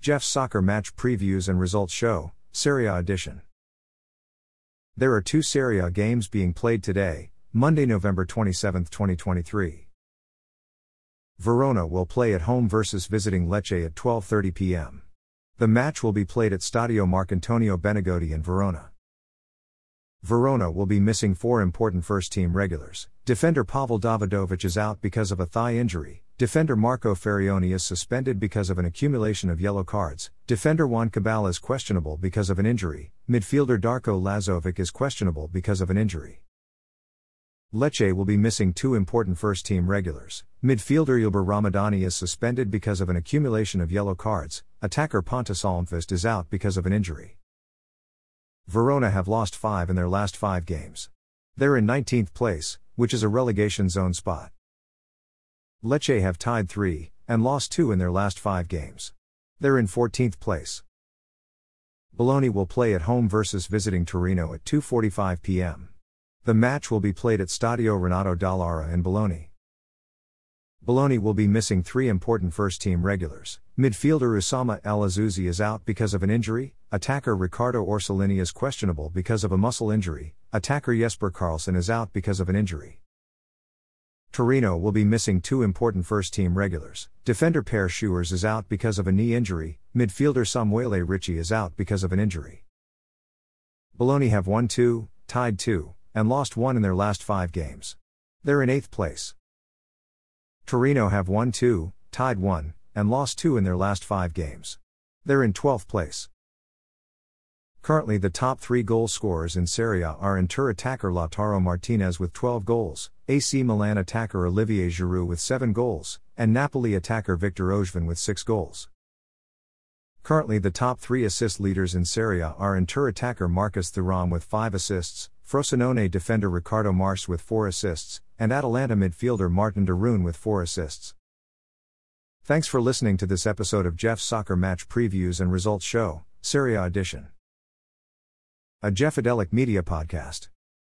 Jeff's soccer match previews and results show, Serie A edition. There are two Serie A games being played today, Monday, November 27, 2023. Verona will play at home versus visiting Lecce at 12:30 p.m. The match will be played at Stadio Marcantonio Bentegodi in Verona. Verona will be missing four important first team regulars. Defender Pawel Dawidowicz is out because of a thigh injury. Defender Marco Faraoni is suspended because of an accumulation of yellow cards. Defender Juan Cabal is questionable because of an injury. Midfielder Darko Lazovic is questionable because of an injury. Lecce will be missing two important first team regulars. Midfielder Ylber Ramadani is suspended because of an accumulation of yellow cards. Attacker Pontus Almqvist is out because of an injury. Verona have lost five in their last five games. They're in 19th place, which is a relegation zone spot. Lecce have tied three, and lost two in their last five games. They're in 14th place. Bologna will play at home versus visiting Torino at 2:45 p.m. The match will be played at Stadio Renato Dall'Ara in Bologna. Bologna will be missing three important first team regulars. Midfielder Oussama El Azzouzi is out because of an injury, attacker Riccardo Orsolini is questionable because of a muscle injury, attacker Jesper Karlsson is out because of an injury. Torino will be missing two important first team regulars. Defender Perr Schuurs is out because of a knee injury, midfielder Samuele Ricci is out because of an injury. Bologna have won two, tied two, and lost one in their last five games. They're in eighth place. Torino have won 2, tied 1, and lost 2 in their last 5 games. They're in 12th place. Currently, the top three goal scorers in Serie A are Inter attacker Lautaro Martinez with 12 goals, AC Milan attacker Olivier Giroud with 7 goals, and Napoli attacker Victor Osimhen with 6 goals. Currently, the top three assist leaders in Serie A are Inter attacker Marcus Thuram with 5 assists, Frosinone defender Riccardo Mars with 4 assists, and Atalanta midfielder Marten de Roon with 4 assists. Thanks for listening to this episode of Jeff's Soccer Match Previews and Results Show, Serie A Edition. A Jeffadelic Media Podcast.